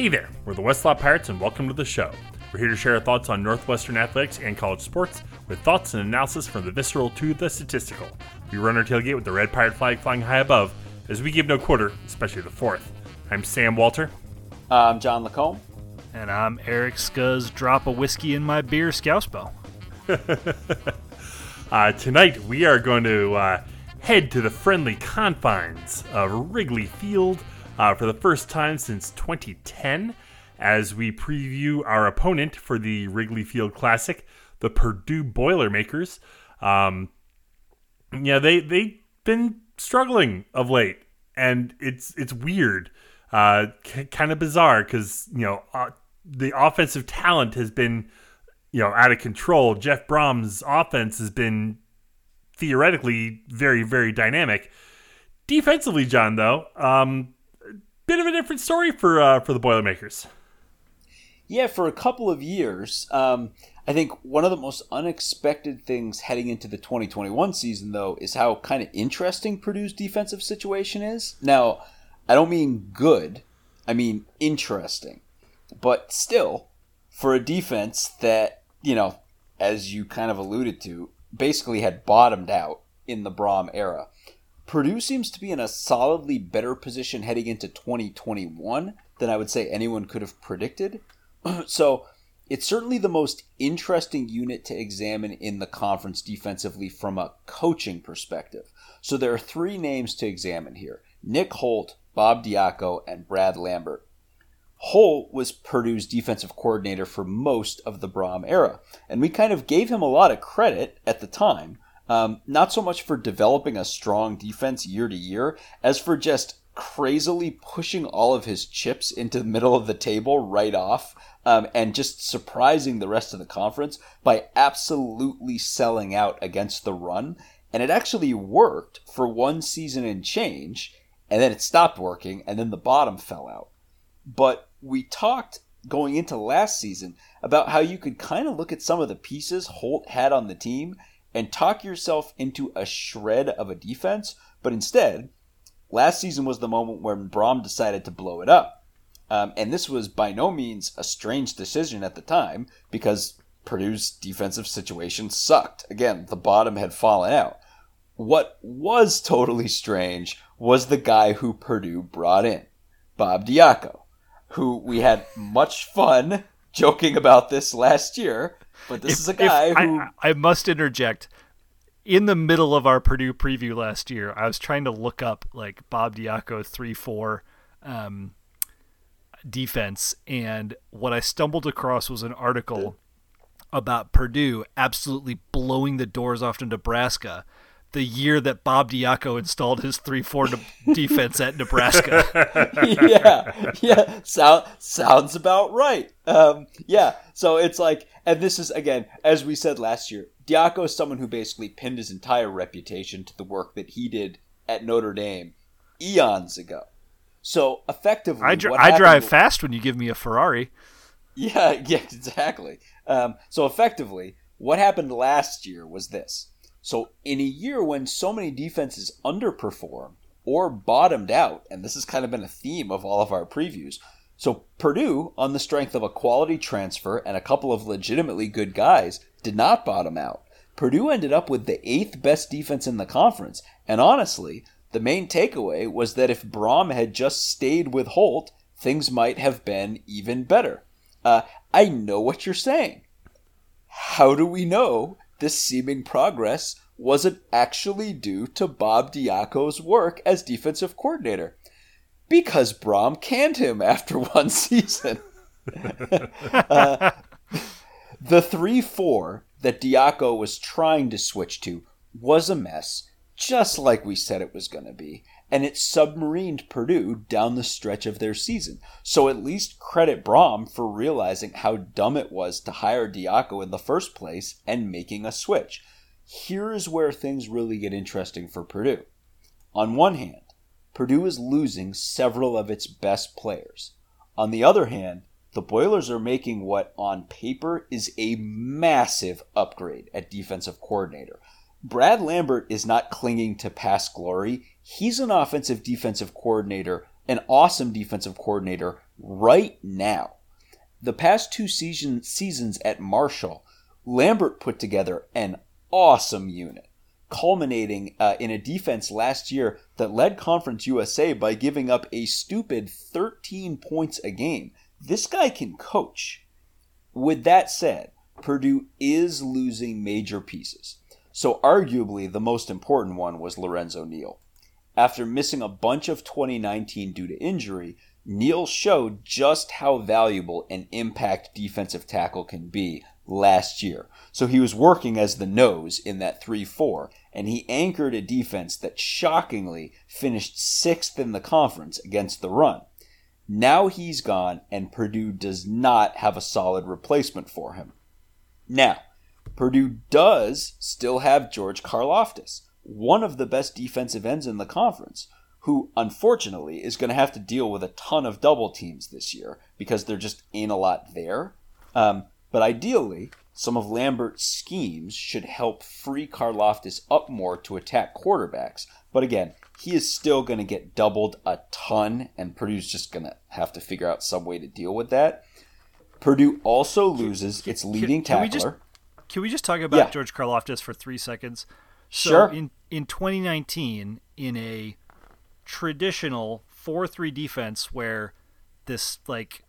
Hey there, we're the Westlot Pirates and welcome to the show. We're here to share our thoughts on Northwestern athletics and college sports with thoughts and analysis from the visceral to the statistical. We run our tailgate with the red pirate flag flying high above as we give no quarter, especially the fourth. I'm Sam Walter. I'm John Lacombe. And I'm Eric Scuzz, drop a whiskey in my beer, Scousebow. uh, tonight we are going to uh, head to the friendly confines of Wrigley Field uh, for the first time since 2010 as we preview our opponent for the Wrigley Field Classic, the Purdue Boilermakers. Um, yeah, they they've been struggling of late, and it's it's weird, uh, c- kind of bizarre because you know uh, the offensive talent has been, you know, out of control. Jeff Brohm's offense has been theoretically very, very dynamic. Defensively, John, though, um, bit of a different story for uh, for the Boilermakers. Yeah, for a couple of years, um, I think one of the most unexpected things heading into the 2021 season, though, is how kind of interesting Purdue's defensive situation is. Now, I don't mean good; I mean interesting. But still, for a defense that, you know, as you kind of alluded to, basically had bottomed out in the Brohm era, Purdue seems to be in a solidly better position heading into 2021 than I would say anyone could have predicted. so it's certainly the most interesting unit to examine in the conference defensively from a coaching perspective. So there are three names to examine here Nick Holt, Bob Diaco, and Brad Lambert. Holt was Purdue's defensive coordinator for most of the Brohm era, and we kind of gave him a lot of credit at the time. Um, not so much for developing a strong defense year to year, as for just crazily pushing all of his chips into the middle of the table right off um, and just surprising the rest of the conference by absolutely selling out against the run. And it actually worked for one season and change, and then it stopped working, and then the bottom fell out. But we talked going into last season about how you could kind of look at some of the pieces Holt had on the team and talk yourself into a shred of a defense, but instead, last season was the moment when Brohm decided to blow it up. Um, and this was by no means a strange decision at the time because Purdue's defensive situation sucked. Again, the bottom had fallen out. What was totally strange was the guy who Purdue brought in, Bob Diaco who we had much fun joking about this last year. But this if, is a guy who I, I, must interject. In the middle of our Purdue preview last year, I was trying to look up like Bob Diaco three four um, defense, and what I stumbled across was an article about Purdue absolutely blowing the doors off to Nebraska the year that Bob Diaco installed his three four defense at Nebraska. yeah, yeah, sound, sounds about right. Um, yeah, so it's like, and this is again, as we said last year, Diaco is someone who basically pinned his entire reputation to the work that he did at Notre Dame eons ago. So effectively, I, dr- I drive fast when you give me a Ferrari. Yeah, yeah, exactly. Um, so effectively, what happened last year was this so, in a year when so many defenses underperform or bottomed out, and this has kind of been a theme of all of our previews, so Purdue, on the strength of a quality transfer and a couple of legitimately good guys, did not bottom out. Purdue ended up with the eighth best defense in the conference, and honestly, the main takeaway was that if Brohm had just stayed with Holt, things might have been even better. Uh, I know what you're saying. How do we know this seeming progress wasn't actually due to Bob Diaco's work as defensive coordinator. Because Brohm canned him after one season. uh, the 3 4 that Diaco was trying to switch to was a mess, just like we said it was going to be and it submarined Purdue down the stretch of their season. So at least credit Brohm for realizing how dumb it was to hire Diaco in the first place and making a switch. Here is where things really get interesting for Purdue. On one hand, Purdue is losing several of its best players. On the other hand, the Boilers are making what on paper is a massive upgrade at defensive coordinator. Brad Lambert is not clinging to past glory. He's an offensive defensive coordinator, an awesome defensive coordinator, right now. The past two season, seasons at Marshall, Lambert put together an awesome unit, culminating uh, in a defense last year that led Conference USA by giving up a stupid 13 points a game. This guy can coach. With that said, Purdue is losing major pieces. So, arguably, the most important one was Lorenzo Neal. After missing a bunch of 2019 due to injury, Neal showed just how valuable an impact defensive tackle can be last year. So he was working as the nose in that 3 4, and he anchored a defense that shockingly finished sixth in the conference against the run. Now he's gone, and Purdue does not have a solid replacement for him. Now, Purdue does still have George Karlaftis, one of the best defensive ends in the conference, who unfortunately is going to have to deal with a ton of double teams this year because there just ain't a lot there. Um, but ideally, some of Lambert's schemes should help free Karlaftis up more to attack quarterbacks. But again, he is still going to get doubled a ton, and Purdue's just going to have to figure out some way to deal with that. Purdue also loses its leading can, can tackler. We just, can we just talk about Yeah. George Karlaftis for three seconds? So Sure. In in 2019, in a traditional 4-3 defense where this like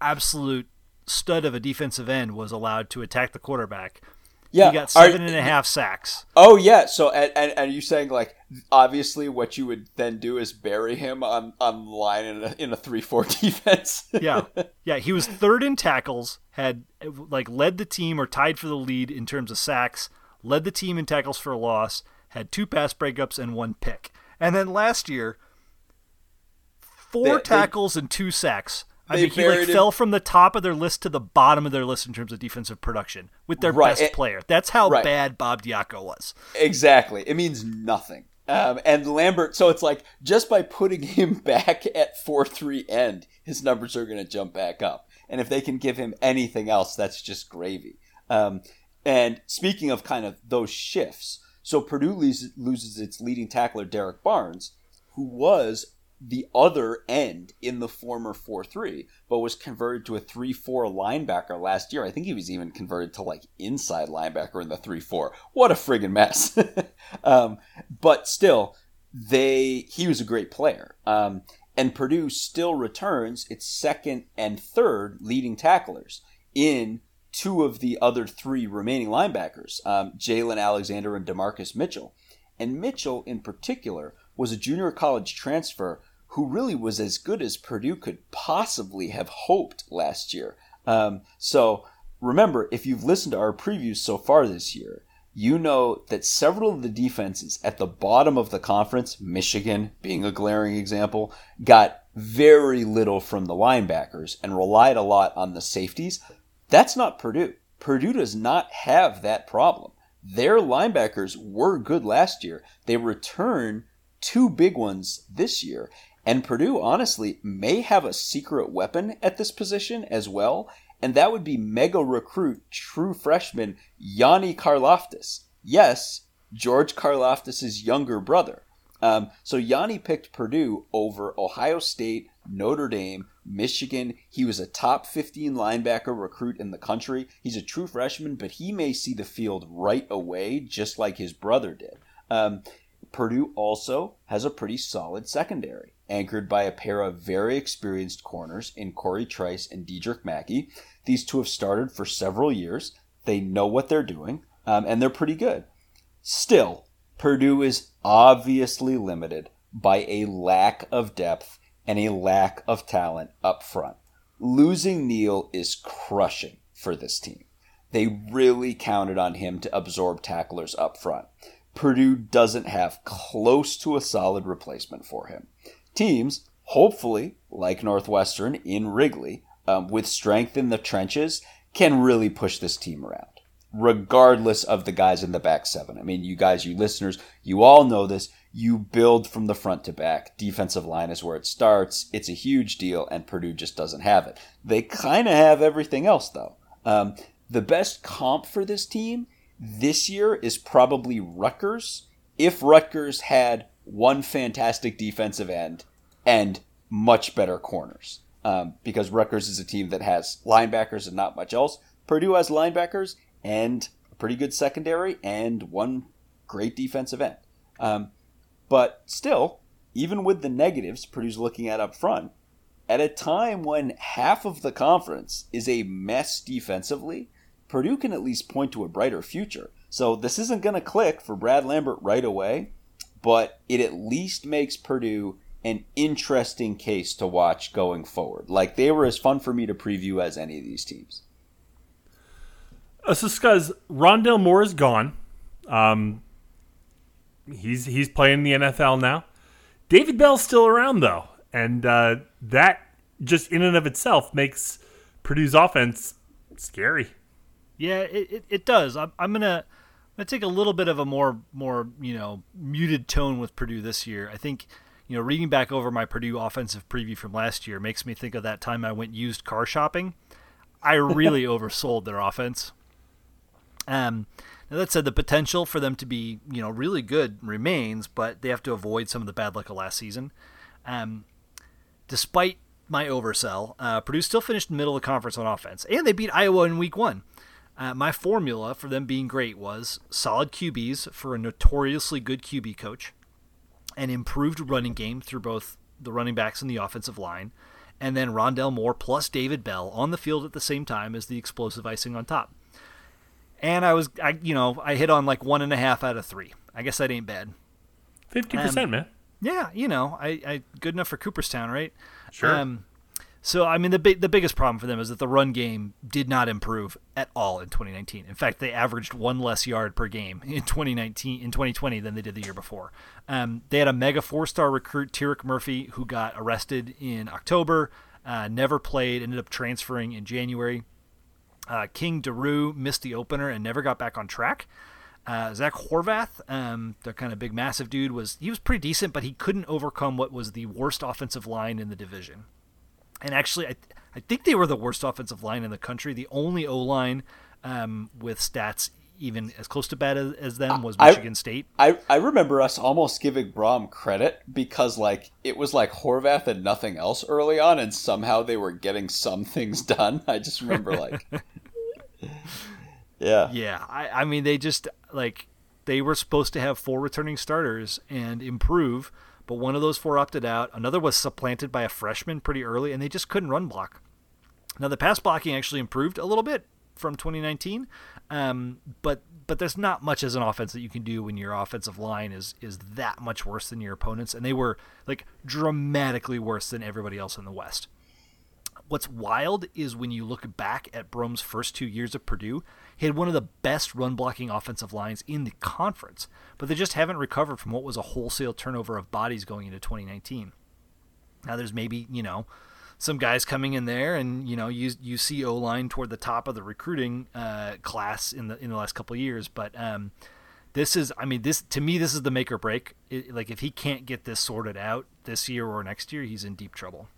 absolute stud of a defensive end was allowed to attack the quarterback, yeah, he got are- seven and a half sacks. Oh yeah. So and, and, and are you saying like obviously what you would then do is bury him on on the line in a in a three four defense? yeah, yeah. He was third in tackles, had like led the team or tied for the lead in terms of sacks, led the team in tackles for a loss, had two pass breakups and one pick. And then last year, four They- they- tackles and two sacks. I they mean, he like him- fell from the top of their list to the bottom of their list in terms of defensive production with their Right, best player. That's how right. bad Bob Diaco was. Exactly. It means nothing. Um, and Lambert, so it's like just by putting him back at 4 3 end, his numbers are going to jump back up. And if they can give him anything else, that's just gravy. Um, and speaking of kind of those shifts, so Purdue loses, loses its leading tackler, Derrick Barnes, who was the other end in the former 4 3, but was converted to a 3 4 linebacker last year. I think he was even converted to like inside linebacker in the 3 4. What a friggin' mess. um, but still, they he was a great player. Um, and Purdue still returns its second and third leading tacklers in two of the other three remaining linebackers, um, Jalen Alexander and Demarcus Mitchell. And Mitchell, in particular, was a junior college transfer who really was as good as Purdue could possibly have hoped last year. Um, so remember, if you've listened to our previews so far this year, you know that several of the defenses at the bottom of the conference, Michigan being a glaring example, got very little from the linebackers and relied a lot on the safeties. That's not Purdue. Purdue does not have that problem. Their linebackers were good last year. They return two big ones this year. And Purdue, honestly, may have a secret weapon at this position as well. And that would be mega recruit, true freshman Yanni Karlaftis. Yes, George Karlaftis' younger brother. Um, so Yanni picked Purdue over Ohio State, Notre Dame, Michigan. He was a top 15 linebacker recruit in the country. He's a true freshman, but he may see the field right away, just like his brother did. Um, Purdue also has a pretty solid secondary, anchored by a pair of very experienced corners in Cory Trice and Dedrick Mackey. These two have started for several years. They know what they're doing, um, and they're pretty good. Still, Purdue is obviously limited by a lack of depth and a lack of talent up front. Losing Neal is crushing for this team. They really counted on him to absorb tacklers up front. Purdue doesn't have close to a solid replacement for him. Teams, hopefully, like Northwestern in Wrigley, um, with strength in the trenches, can really push this team around, regardless of the guys in the back seven. I mean, you guys, you listeners, you all know this. You build from the front to back. Defensive line is where it starts. It's a huge deal, and Purdue just doesn't have it. They kind of have everything else, though. Um, the best comp for this team this year is probably Rutgers. If Rutgers had one fantastic defensive end and much better corners um, because Rutgers is a team that has linebackers and not much else. Purdue has linebackers and a pretty good secondary and one great defensive end. Um, but still, even with the negatives Purdue's looking at up front, at a time when half of the conference is a mess defensively, Purdue can at least point to a brighter future. So this isn't going to click for Brad Lambert right away, but it at least makes Purdue an interesting case to watch going forward. Like they were as fun for me to preview as any of these teams. So, because Rondale Moore is gone, um, he's he's playing the NFL now. David Bell's still around though, and uh, that just in and of itself makes Purdue's offense scary. Yeah, it, it, it does. I'm, I'm gonna I'm gonna take a little bit of a more more you know muted tone with Purdue this year. I think you know reading back over my Purdue offensive preview from last year makes me think of that time I went used car shopping. I really oversold their offense. Um, now that said, the potential for them to be you know really good remains, but they have to avoid some of the bad luck of last season. Um, despite my oversell, uh, Purdue still finished middle of the conference on offense, and they beat Iowa in week one. Uh, my formula for them being great was solid QBs for a notoriously good QB coach, an improved running game through both the running backs and the offensive line, and then Rondale Moore plus David Bell on the field at the same time as the explosive icing on top. And I was, I you know, I hit on like one and a half out of three. I guess that ain't bad. Fifty percent, um, man. Yeah, you know, I, I good enough for Cooperstown, right? Sure. Um, so I mean, the big, the biggest problem for them is that the run game did not improve at all in 2019. In fact, they averaged one less yard per game in 2019 in 2020 than they did the year before. Um, they had a mega four-star recruit, Tyrique Murphy, who got arrested in October, uh, never played, ended up transferring in January. Uh, King Doerue missed the opener and never got back on track. Uh, Zach Horvath, um, the kind of big, massive dude, was he was pretty decent, but he couldn't overcome what was the worst offensive line in the division. And actually, I, I think they were the worst offensive line in the country. The only O line um, with stats even as close to bad as, as them was Michigan I, State. I, I remember us almost giving Brohm credit because like it was like Horvath and nothing else early on, and somehow they were getting some things done. I just remember like, yeah, yeah. I, I mean, they just like they were supposed to have four returning starters and improve but one of those four opted out. Another was supplanted by a freshman pretty early, and they just couldn't run block. Now the pass blocking actually improved a little bit from 2019, um, but but there's not much as an offense that you can do when your offensive line is is that much worse than your opponents, and they were like dramatically worse than everybody else in the West. What's wild is when you look back at Brohm's first two years of Purdue, he had one of the best run blocking offensive lines in the conference, but they just haven't recovered from what was a wholesale turnover of bodies going into 2019. Now there's maybe, you know, some guys coming in there, and you know you you see O line toward the top of the recruiting uh, class in the in the last couple years, but um, this is I mean this to me this is the make or break. It, like if he can't get this sorted out this year or next year, he's in deep trouble.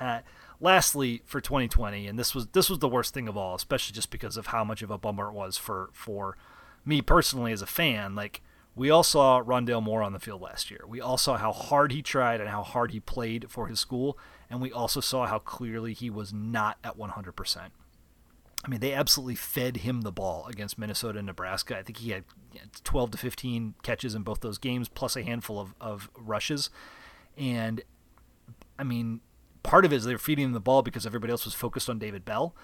Uh, lastly, for 2020, and this was this was the worst thing of all, especially just because of how much of a bummer it was for for me personally as a fan. Like we all saw Rondale Moore on the field last year. We all saw how hard he tried and how hard he played for his school, and we also saw how clearly he was not at 100%. I mean, they absolutely fed him the ball against Minnesota and Nebraska. I think he had 12 to 15 catches in both those games, plus a handful of, of rushes. And I mean, part of it is they were feeding him the ball because everybody else was focused on David Bell,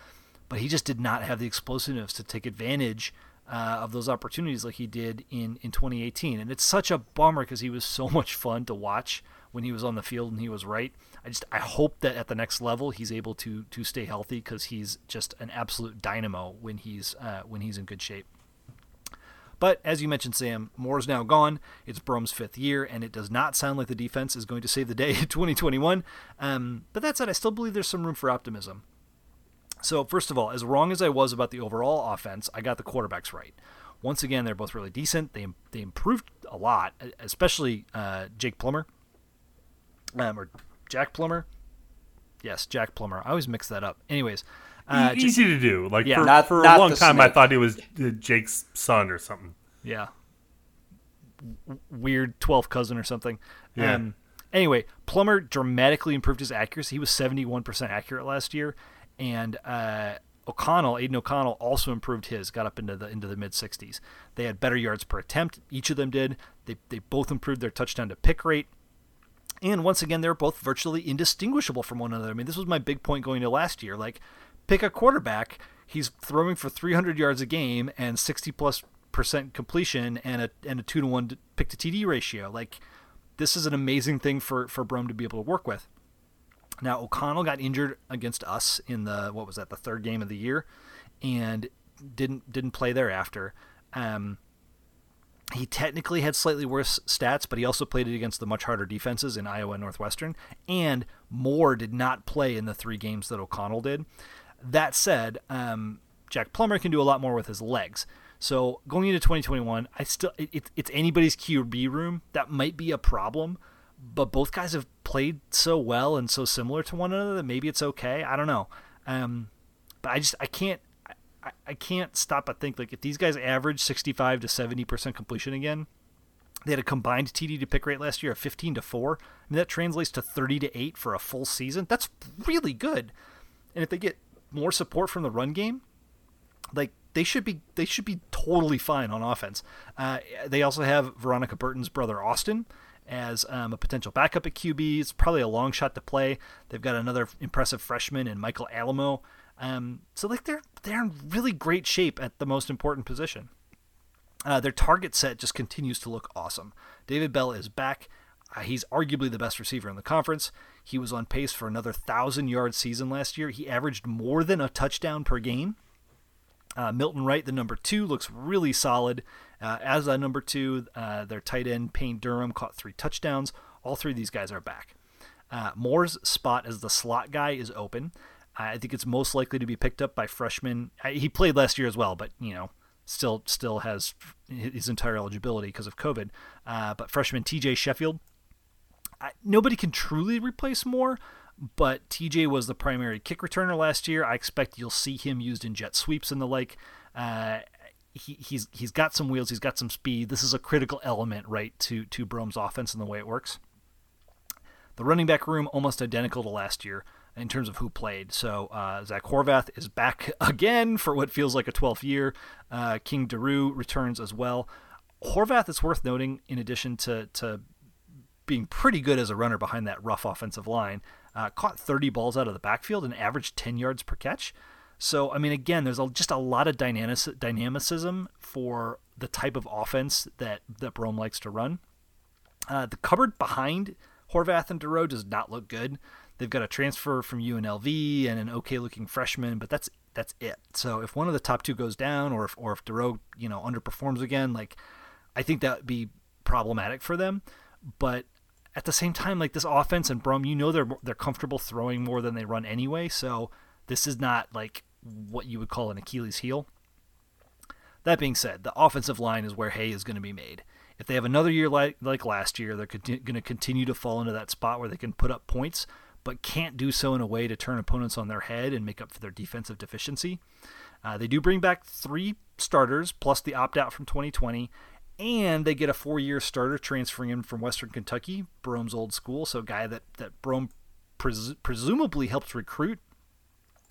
but he just did not have the explosiveness to take advantage uh, of those opportunities like he did in, in 2018. And it's such a bummer because he was so much fun to watch when he was on the field and he was right. I just I hope that at the next level he's able to to stay healthy because he's just an absolute dynamo when he's uh, when he's in good shape. But as you mentioned, Sam, Moore's now gone. It's Brohm's fifth year, and it does not sound like the defense is going to save the day in 2021. Um, but that said, I still believe there's some room for optimism. So, first of all, as wrong as I was about the overall offense, I got the quarterbacks right. Once again, they're both really decent. They, they improved a lot, especially uh, Jake Plummer, um, or Jack Plummer. Yes, Jack Plummer. I always mix that up. Anyways, uh, easy to do. Like yeah, for, not, for not a long time, snake. I thought he was Jake's son or something. Yeah, weird twelfth cousin or something. Yeah. Um, Anyway, Plummer dramatically improved his accuracy. He was 71% accurate last year, and uh, O'Connell, Aidan O'Connell, also improved his, got up into the into the mid 60s. They had better yards per attempt. Each of them did. They they both improved their touchdown to pick rate. And once again, they're both virtually indistinguishable from one another. I mean, this was my big point going to last year. Like, pick a quarterback. He's throwing for 300 yards a game and 60 plus percent completion and a and a two to one pick to TD ratio. Like, this is an amazing thing for for Brohm to be able to work with. Now O'Connell got injured against us in the what was that the third game of the year, and didn't didn't play thereafter. Um, he technically had slightly worse stats, but he also played it against the much harder defenses in Iowa and Northwestern. And Moore did not play in the three games that O'Connell did. That said, um, Jack Plummer can do a lot more with his legs. So going into 2021, I still it, it's anybody's QB room. That might be a problem, but both guys have played so well and so similar to one another that maybe it's okay. I don't know. Um, but I just I can't I, I can't stop but think like if these guys average 65 to 70 percent completion again, they had a combined TD to pick rate last year of 15 to four. I mean that translates to 30 to eight for a full season. That's really good. And if they get more support from the run game, like they should be they should be totally fine on offense. Uh, they also have Veronica Burton's brother Austin as um, a potential backup at QB. It's probably a long shot to play. They've got another impressive freshman in Michael Alaimo. Um, so like they're they're in really great shape at the most important position. Uh, their target set just continues to look awesome. David Bell is back. Uh, he's arguably the best receiver in the conference. He was on pace for another thousand yard season last year. He averaged more than a touchdown per game. Uh, Milton Wright, the number two, looks really solid. Uh, as a number two, uh, their tight end Payne Durham caught three touchdowns. All three of these guys are back. Uh, Moore's spot as the slot guy is open. I think it's most likely to be picked up by freshman. Uh, he played last year as well, but you know, still still has his entire eligibility because of COVID. Uh, but freshman T.J. Sheffield, I, nobody can truly replace Moore, but TJ was the primary kick returner last year. I expect you'll see him used in jet sweeps and the like. Uh, he, he's he's got some wheels, he's got some speed. This is a critical element, right, to to Brohm's offense and the way it works. The running back room almost identical to last year in terms of who played. So uh, Zach Horvath is back again for what feels like a 12th year. Uh, King Doerue returns as well. Horvath is worth noting, in addition to to being pretty good as a runner behind that rough offensive line. Uh, caught 30 balls out of the backfield and averaged 10 yards per catch. So, I mean, again, there's a, just a lot of dynamic, dynamicism for the type of offense that, that Brohm likes to run. Uh, the cupboard behind Horvath and Doerue does not look good. They've got a transfer from UNLV and an okay-looking freshman, but that's that's it. So if one of the top two goes down, or if or if Doerue you know underperforms again, like I think that would be problematic for them. But at the same time, like this offense and Brohm, you know they're they're comfortable throwing more than they run anyway. So this is not like what you would call an Achilles heel. That being said, the offensive line is where hay is going to be made. If they have another year like, like last year, they're going to continue to fall into that spot where they can put up points, but can't do so in a way to turn opponents on their head and make up for their defensive deficiency. Uh, they do bring back three starters plus the opt out from 2020, and they get a four year starter transferring in from Western Kentucky, Brohm's old school, so a guy that, that Brohm pres- presumably helped recruit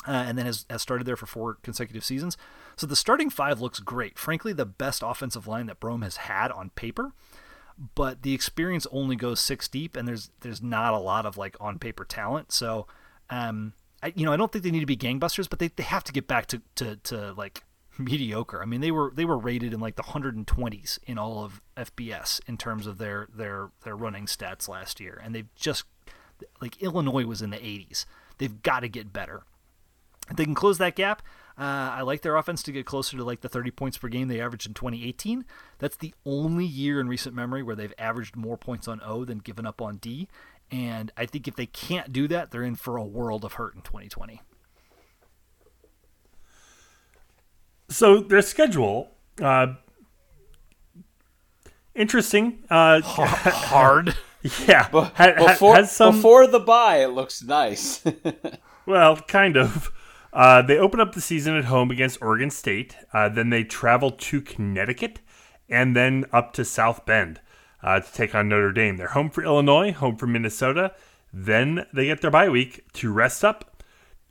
uh, and then has, has started there for four consecutive seasons. So the starting five looks great. Frankly, the best offensive line that Brohm has had on paper. But the experience only goes six deep, and there's there's not a lot of like on paper talent. So, um, I you know I don't think they need to be gangbusters, but they, they have to get back to, to, to like mediocre. I mean they were they were rated in like the 120s in all of FBS in terms of their their their running stats last year, and they've just like Illinois was in the 80s. They've got to get better. If they can close that gap, uh, I like their offense to get closer to like the 30 points per game they averaged in 2018. That's the only year in recent memory where they've averaged more points on O than given up on D. And I think if they can't do that, they're in for a world of hurt in 2020. So their schedule, uh, interesting. Uh, Hard. yeah. before, some... before the buy, it looks nice. well, kind of. Uh, they open up the season at home against Oregon State. Uh, then they travel to Connecticut and then up to South Bend. uh, to take on Notre Dame. They're home for Illinois, home for Minnesota. Then they get their bye week to rest up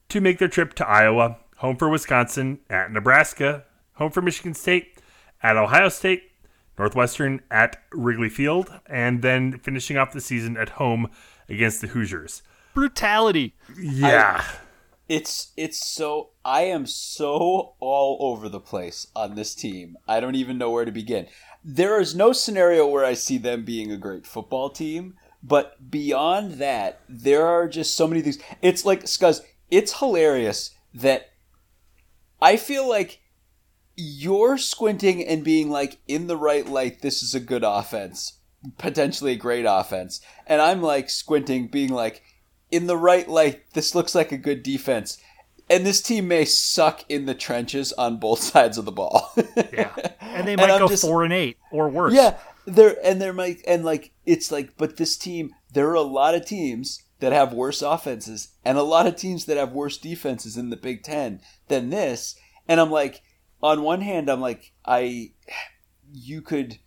to make their trip to Iowa, home for Wisconsin, at Nebraska, home for Michigan State, at Ohio State, Northwestern at Wrigley Field, and then finishing off the season at home against the Hoosiers. Brutality. Yeah. I, it's it's so I am so all over the place on this team. I don't even know where to begin. There is no scenario where I see them being a great football team, but beyond that, there are just so many things. It's like Scuzz, it's hilarious that I feel like you're squinting and being like in the right light this is a good offense potentially a great offense and i'm like squinting being like in the right light this looks like a good defense. And this team may suck in the trenches on both sides of the ball. Yeah. And they might and go just, four and eight or worse. Yeah they're and there might and like it's like but this team there are a lot of teams that have worse offenses and a lot of teams that have worse defenses in the big ten than this. And i'm like on one hand, I'm like, I, you could,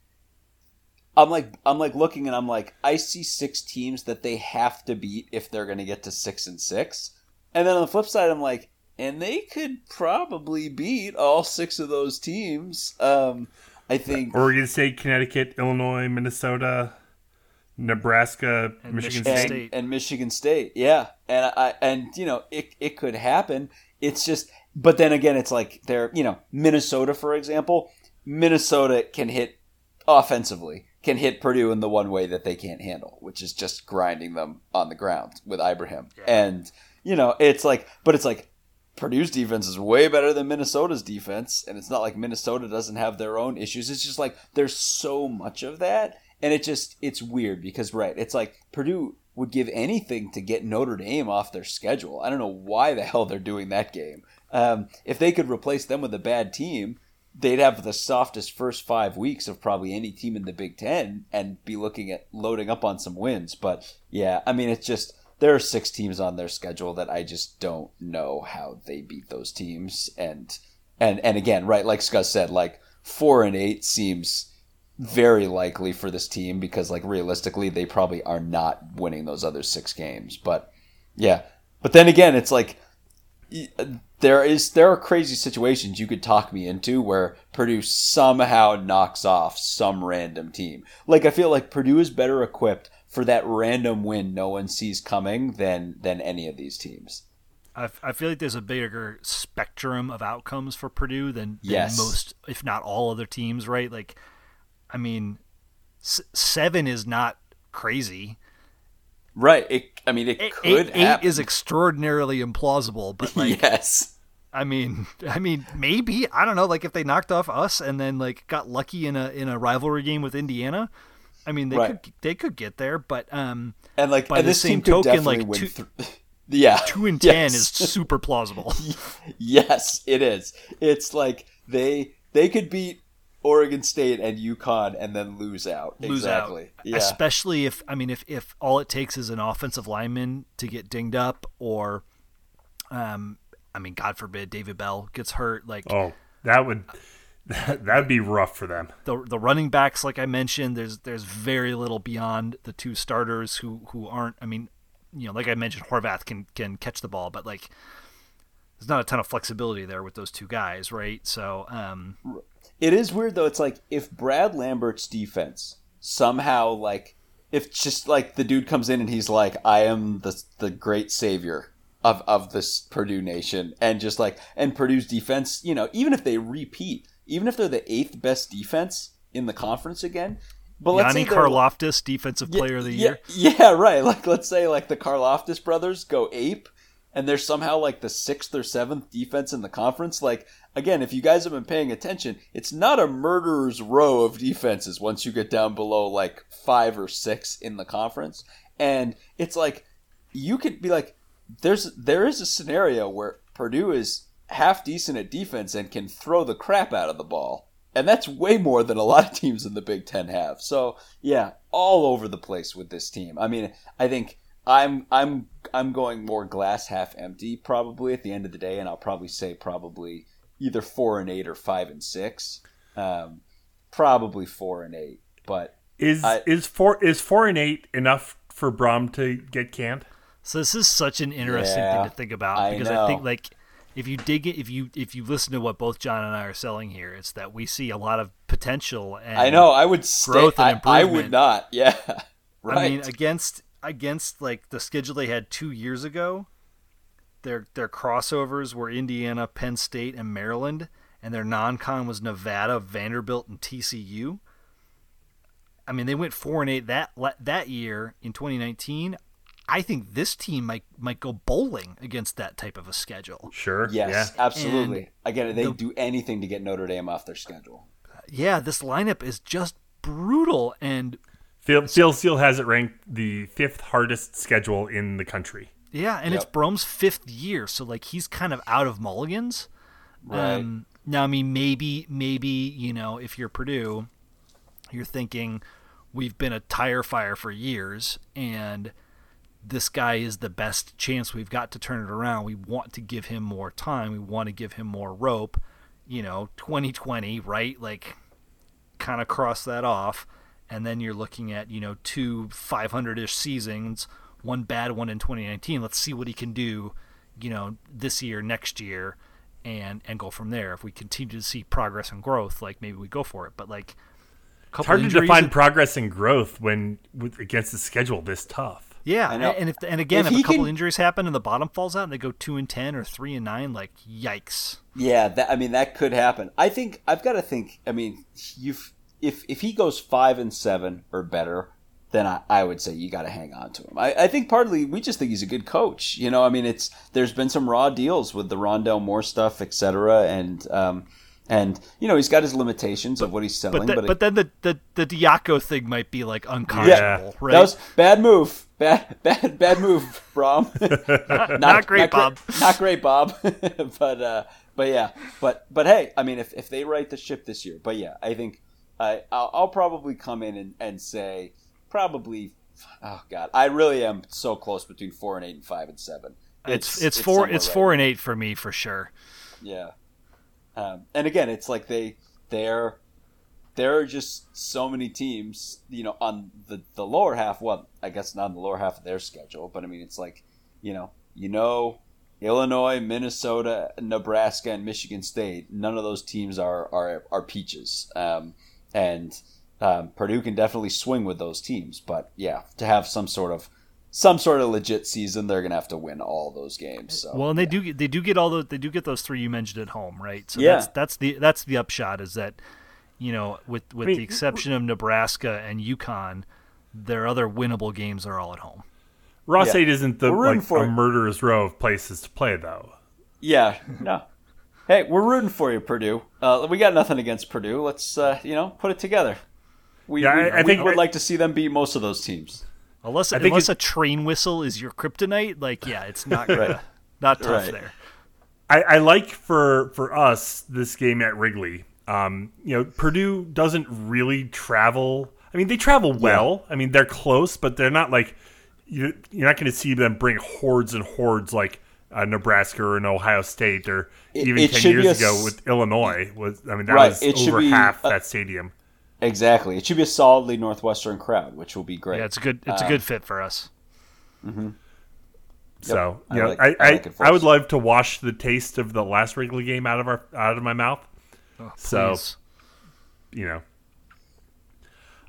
I'm like, I'm like looking and I'm like, I see six teams that they have to beat if they're going to get to six and six. And then on the flip side, I'm like, and they could probably beat all six of those teams. Um, I think Oregon State, Connecticut, Illinois, Minnesota, Nebraska, and Michigan State, and, and, Michigan State. Yeah, and I and you know it it could happen. It's just but then again, it's like they're, you know, Minnesota, for example, Minnesota can hit offensively, can hit Purdue in the one way that they can't handle, which is just grinding them on the ground with Ibrahim. Yeah. And, you know, it's like, but it's like Purdue's defense is way better than Minnesota's defense. And it's not like Minnesota doesn't have their own issues. It's just like there's so much of that. And it just, it's weird because, right, it's like Purdue would give anything to get Notre Dame off their schedule. I don't know why the hell they're doing that game. Um, if they could replace them with a bad team, they'd have the softest first five weeks of probably any team in the Big Ten and be looking at loading up on some wins. But yeah, I mean, it's just there are six teams on their schedule that I just don't know how they beat those teams. And and and again, right, like Scott said, like four and eight seems very likely for this team because like realistically they probably are not winning those other six games. But yeah, but then again, it's like there is there are crazy situations you could talk me into where Purdue somehow knocks off some random team. Like I feel like Purdue is better equipped for that random win no one sees coming than than any of these teams. I, I feel like there's a bigger spectrum of outcomes for Purdue than, than yes. most, if not all, other teams. Right? Like, I mean, s- seven is not crazy. Right. It, I mean, it eight, could. Eight, eight is extraordinarily implausible, but like, yes. I mean, I mean, maybe I don't know. Like, if they knocked off us and then like got lucky in a in a rivalry game with Indiana, I mean, they right. could they could get there. But um, and like by and the same token, like two, th- yeah, two and ten yes. is super plausible. yes, it is. It's like they they could beat Oregon State and UConn and then lose out. Lose exactly. out. Yeah. Especially if I mean if if all it takes is an offensive lineman to get dinged up or um I mean God forbid David Bell gets hurt like Oh, that would that'd be rough for them. The the running backs like I mentioned there's there's very little beyond the two starters who who aren't I mean you know like I mentioned Horvath can can catch the ball but like there's not a ton of flexibility there with those two guys, right? So, um, it is weird though. It's like if Brad Lambert's defense somehow like if just like the dude comes in and he's like, I am the the great savior of of this Purdue nation, and just like and Purdue's defense, you know, even if they repeat, even if they're the eighth best defense in the conference again. But Yanni Karlaftis, defensive player of the year. Yeah, yeah, right. Like let's say like the Karlaftis brothers go ape and they're somehow like the sixth or seventh defense in the conference. Like, again, if you guys have been paying attention, it's not a murderer's row of defenses once you get down below like five or six in the conference. And it's like, you could be like, there's, there is a scenario where Purdue is half decent at defense and can throw the crap out of the ball. And that's way more than a lot of teams in the Big Ten have. So, yeah, all over the place with this team. I mean, I think I'm I'm I'm going more glass half empty probably at the end of the day, and I'll probably say probably either four and eight or five and six. Um, probably four and eight, but Is I- is four is four and eight enough for Brohm to get canned? So this is such an interesting Yeah, thing to think about I because I think like if you dig it, if you if you listen to what both John and I are selling here, it's that we see a lot of potential. And I know. I would stay. growth and I, I would not. Yeah. right. I mean, against against like the schedule they had two years ago, their their crossovers were Indiana, Penn State, and Maryland, and their non-con was Nevada, Vanderbilt, and TCU. I mean, they went four and eight that that year in 2019. I think this team might might go bowling against that type of a schedule. Sure. yes, Yeah. absolutely. Again, they'd the- do anything to get Notre Dame off their schedule. Yeah, this lineup is just brutal, and Phil, Phil Steele has it ranked the fifth hardest schedule in the country. Yeah, and it's Yep. Brohm's fifth year, so like he's kind of out of mulligans. Right. Um, now, I mean, maybe, maybe you know, if you're Purdue, you're thinking we've been a tire fire for years, and this guy is the best chance we've got to turn it around. We want to give him more time. We want to give him more rope. You know, 2020, right? Like, kind of cross that off, and then you're looking at you know two 500-ish seasons, one bad one in 2019. Let's see what he can do, you know, this year, next year, and and go from there. If we continue to see progress and growth, like maybe we go for it. But like, a couple It's hard to define and- progress and growth when with, against the schedule this tough. Yeah, I know. and if and again, If if, a couple can- injuries happen and the bottom falls out and they go two and ten or three and nine, like yikes. Yeah, that, I mean that could happen. I think I've got to think. I mean, you've if if he goes five and seven or better, then I, I would say you got to hang on to him. I, I think partly we just think he's a good coach. You know, I mean, it's there's been some raw deals with the Rondale Moore stuff, et cetera, and um, and you know he's got his limitations of what he's selling. But But, that, but then the the the Diaco thing might be like unconscionable, Yeah. right? that was bad move. Bad bad bad move, Brohm. not, Not great, gre- Bob. not great, Bob. but uh, but yeah, but but hey, I mean, if, if they right the ship this year, but yeah, I think I I'll, I'll probably come in and, and say probably. Oh God, I really am so close between four and eight and five and seven. it's it's, four somewhere it's right four and eight for me for sure. yeah. Um, and again, it's like they they're there are just so many teams, you know, on the the lower half. Well, I guess not on the lower half of their schedule, but I mean, it's like you know, you know, Illinois, Minnesota, Nebraska, and Michigan State. None of those teams are are are peaches. Um, and um, Purdue can definitely swing with those teams, but yeah, to have some sort of some sort of legit season, they're gonna have to win all those games. So Well, and they do get, they do get all those they do get those three you mentioned at home, right? So Yeah. that's that's the that's the upshot is that you know with with I mean, the exception of Nebraska and UConn, their other winnable games are all at home. Ross Yeah. Eight isn't the like for a it. murderer's row of places to play though. Yeah, no. Hey, we're rooting for you, Purdue. Uh, we got nothing against Purdue. Let's uh, you know put it together. We, Yeah, we, I- I we think- would like to see them beat most of those teams. Unless I think unless a train whistle is your kryptonite, like yeah, it's not gonna, Right. not tough Right. there. I, I like for for us this game at Wrigley. Um, you know, Purdue doesn't really travel. I mean, they travel well. I mean, they're close, but they're not like you, you're not going to see them bring hordes and hordes like uh, Nebraska or an Ohio State or It- even it ten years ago s- with Illinois. Was I mean that Right, was it over be half a- that stadium. Exactly. It should be a solidly Northwestern crowd, which will be great. Yeah, it's a good it's a Uh, good fit for us. So I you know, like- I I I, like I would love to wash the taste of the last Wrigley game out of our out of my mouth. Oh, So- please. You know.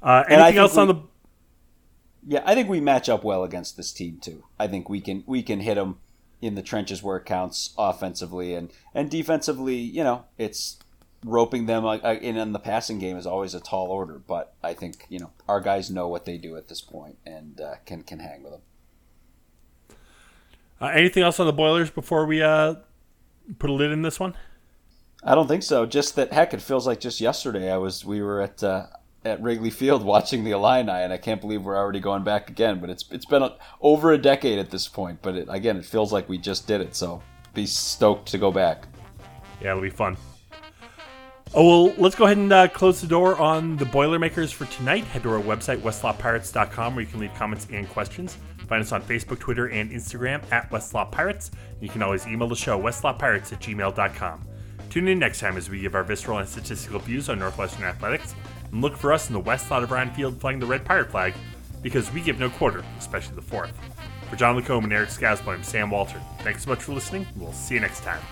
Uh, And I anything think else on the Yeah, I think we match up well against this team too. I think we can we can hit them in the trenches where it counts offensively and and defensively. You know, it's roping them in on the passing game is always a tall order, but I think you know our guys know what they do at this point and uh, can can hang with them. Uh, anything else on the Boilers before we uh, put a lid in this one? I don't think so. Just that heck, it feels like just yesterday I was we were at uh, at Wrigley Field watching the Illini, and I can't believe we're already going back again. But it's it's been a, over a decade at this point. But it, again, it feels like we just did it. So be stoked to go back. Yeah, it'll be fun. Oh, well, let's go ahead and uh, close the door on the Boilermakers for tonight. Head to our website, westlawpirates.com, where you can leave comments and questions. Find us on Facebook, Twitter, and Instagram at Westlaw Pirates. You can always email the show, westlawpirates at gmail.com. Tune in next time as we give our visceral and statistical views on Northwestern athletics. And look for us in the west side of Ryan Field flying the red pirate flag because we give no quarter, especially the fourth. For John Lacombe and Eric Skazbo, I'm Sam Walter. Thanks so much for listening. We'll see you next time.